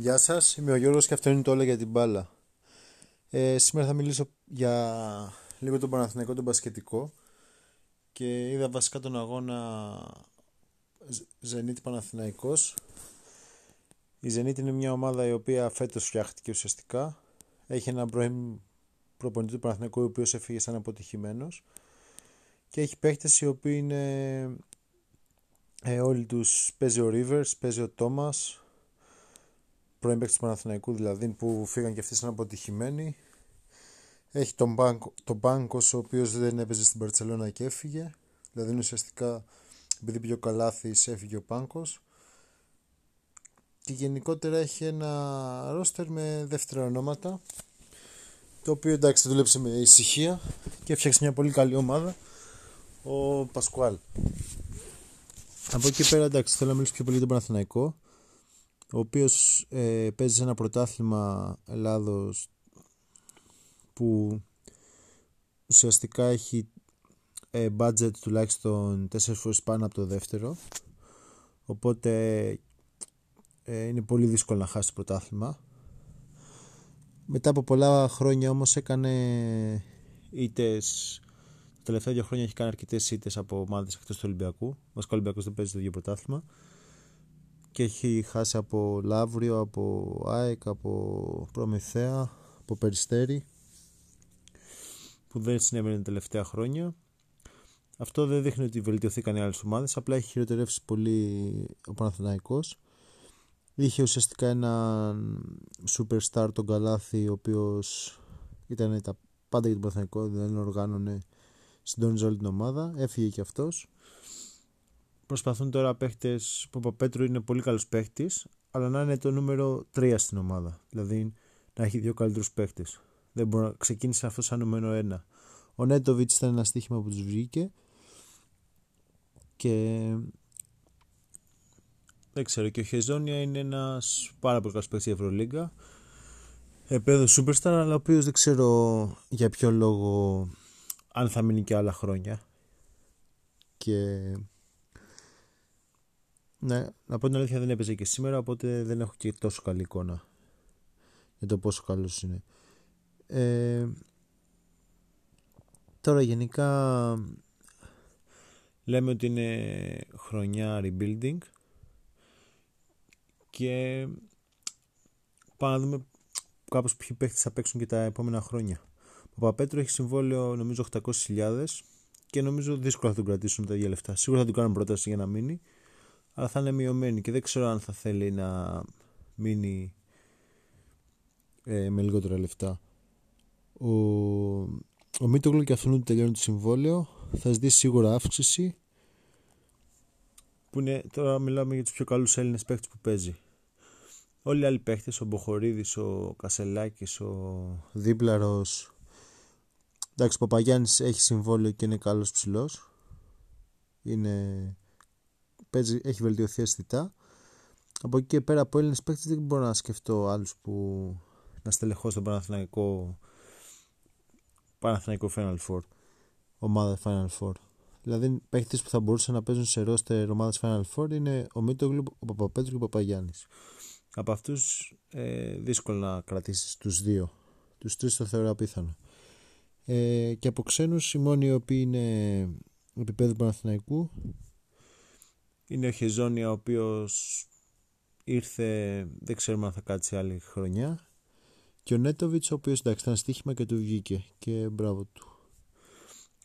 Γεια σας, είμαι ο Γιώργος και αυτό είναι το όλα για την μπάλα. Ε, σήμερα θα μιλήσω για λίγο τον Παναθηναϊκό, τον Πασχετικό και είδα βασικά τον αγώνα Ζενίτη Παναθηναϊκός. Η Ζενίτη είναι μια ομάδα η οποία φέτος φτιάχτηκε ουσιαστικά. Έχει ένα πρώην προπονητή του Παναθηναϊκού ο οποίος έφυγε σαν αποτυχημένος και έχει παίχτες οι οποίοι είναι ε, όλοι τους παίζει ο Rivers, παίζει ο Thomas πρώην παίκτης του Παναθηναϊκού δηλαδή που φύγαν και αυτοί σαν αποτυχημένοι. Έχει τον, Μπάνκο, τον Μπάνκος ο οποίος δεν έπαιζε στην Παρτσελώνα και έφυγε. Δηλαδή είναι ουσιαστικά επειδή πήγε ο Καλάθης έφυγε ο Πάνκος. Και γενικότερα έχει ένα ρόστερ με δεύτερα ονόματα το οποίο εντάξει δούλεψε με ησυχία και έφτιαξε μια πολύ καλή ομάδα ο Πασκουάλ. Από εκεί πέρα εντάξει θέλω να μιλήσω πιο πολύ για τον Παναθηναϊκό ο οποίος ε, παίζει σε ένα πρωτάθλημα Ελλάδος που ουσιαστικά έχει ε, budget τουλάχιστον 4 φορές πάνω από το δεύτερο. Οπότε ε, είναι πολύ δύσκολο να χάσει το πρωτάθλημα. Μετά από πολλά χρόνια όμως έκανε ήττες. Τα τελευταία δύο χρόνια έχει κάνει αρκετές ήττες από ομάδες εκτός του Ολυμπιακού. Βασικά ο Ολυμπιακός δεν παίζει το ίδιο πρωτάθλημα και έχει χάσει από Λαύριο, από ΑΕΚ, από Προμηθέα, από Περιστέρη που δεν συνέβαινε τα τελευταία χρόνια. Αυτό δεν δείχνει ότι βελτιωθήκαν οι άλλες ομάδες, απλά έχει χειροτερεύσει πολύ ο Παναθηναϊκός. Είχε ουσιαστικά έναν superstar τον Καλάθι, ο οποίος ήταν τα πάντα για τον Παναθηναϊκό, δεν οργάνωνε, συντόνιζε όλη την ομάδα, έφυγε και αυτός προσπαθούν τώρα παίχτες που ο Παπέτρου είναι πολύ καλός παίχτης, αλλά να είναι το νούμερο 3 στην ομάδα. Δηλαδή να έχει δύο καλύτερους παίχτες. Δεν μπορεί να ξεκίνησε αυτό σαν νούμερο 1. Ο Νέτοβιτς ήταν ένα στοίχημα που τους βγήκε και δεν ξέρω. Και ο Χεζόνια είναι ένας πάρα πολύ καλός παίχτη στην Ευρωλίγκα. Επέδο Superstar, αλλά ο οποίος δεν ξέρω για ποιο λόγο αν θα μείνει και άλλα χρόνια. Και ναι, να πω την αλήθεια δεν έπαιζε και σήμερα, οπότε δεν έχω και τόσο καλή εικόνα για το πόσο καλός είναι. Ε, τώρα γενικά λέμε ότι είναι χρονιά rebuilding και πάμε να δούμε κάπως ποιοι παίχτες θα παίξουν και τα επόμενα χρόνια. Ο Παπέτρο έχει συμβόλαιο νομίζω 800.000 και νομίζω δύσκολα θα τον κρατήσουν τα ίδια λεφτά. Σίγουρα θα του κάνουν πρόταση για να μείνει αλλά θα είναι μειωμένη και δεν ξέρω αν θα θέλει να μείνει ε, με λιγότερα λεφτά. Ο, ο Μίτογλου και αυτόν που τελειώνει το συμβόλαιο θα ζητήσει σίγουρα αύξηση που είναι, τώρα μιλάμε για τους πιο καλούς Έλληνες παίχτες που παίζει. Όλοι οι άλλοι παίχτες, ο Μποχορίδης, ο Κασελάκης, ο Δίπλαρος εντάξει ο Παπαγιάννης έχει συμβόλαιο και είναι καλός ψηλός είναι παίζει, έχει βελτιωθεί αισθητά. Από εκεί και πέρα από Έλληνες παίκτες δεν μπορώ να σκεφτώ άλλους που να στελεχώ στον Παναθηναϊκό Παναθηναϊκό Final Four. Ομάδα Final Four. Δηλαδή παίκτες που θα μπορούσαν να παίζουν σε ρόστερ ομάδας Final Four είναι ο Μίτογλου, ο Παπαπέτρου και ο Παπαγιάννης. Από αυτούς ε, δύσκολο να κρατήσεις τους δύο. Τους τρεις το θεωρώ απίθανο. Ε, και από ξένους οι μόνοι οι οποίοι είναι επίπεδου Παναθηναϊκού είναι ο Χεζόνια ο οποίος ήρθε, δεν ξέρουμε αν θα κάτσει άλλη χρονιά. Και ο Νέτοβιτς ο οποίος εντάξει ήταν στοίχημα και του βγήκε και μπράβο του.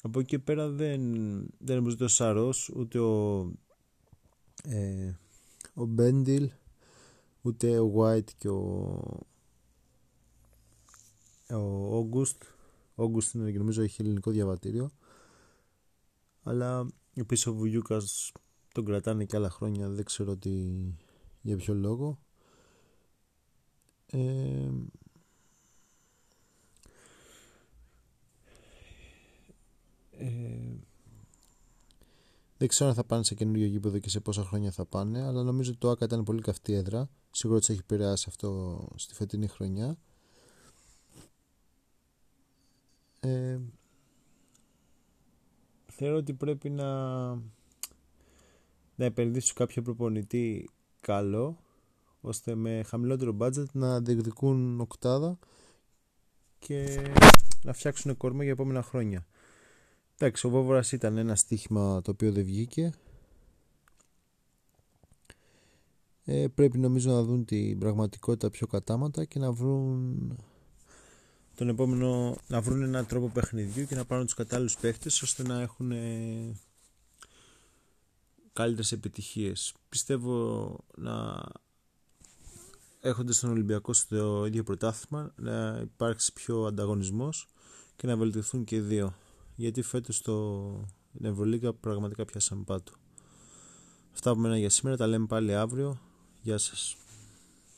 Από εκεί και πέρα δεν, δεν είναι ούτε ο Σαρός ούτε ο, ε, ο Μπέντιλ ούτε ο White και ο ο Όγκουστ Όγκουστ είναι και νομίζω έχει ελληνικό διαβατήριο αλλά επίσης ο Βουγιούκας τον κρατάνε και άλλα χρόνια δεν ξέρω τι, για ποιο λόγο. Ε, ε, δεν ξέρω αν θα πάνε σε καινούριο γήπεδο και σε πόσα χρόνια θα πάνε αλλά νομίζω ότι το ΆΚΑ ήταν πολύ καυτή έδρα. Σίγουρα τους έχει επηρεάσει αυτό στη φετινή χρονιά. Ε, θεωρώ ότι πρέπει να να επενδύσει κάποιο προπονητή καλό ώστε με χαμηλότερο budget να διεκδικούν οκτάδα και να φτιάξουν κορμό για επόμενα χρόνια. Εντάξει, ο Βόβορας ήταν ένα στοίχημα το οποίο δεν βγήκε. Ε, πρέπει νομίζω να δουν την πραγματικότητα πιο κατάματα και να βρουν τον επόμενο να βρουν έναν τρόπο παιχνιδιού και να πάρουν τους κατάλληλους παίχτες ώστε να έχουν ε, καλύτερες επιτυχίες. Πιστεύω να έχοντας τον Ολυμπιακό στο ίδιο πρωτάθλημα να υπάρξει πιο ανταγωνισμός και να βελτιωθούν και οι δύο. Γιατί φέτος το Ευρωλίγα πραγματικά πιάσαμε πάτο. Αυτά από μένα για σήμερα, τα λέμε πάλι αύριο. Γεια σας.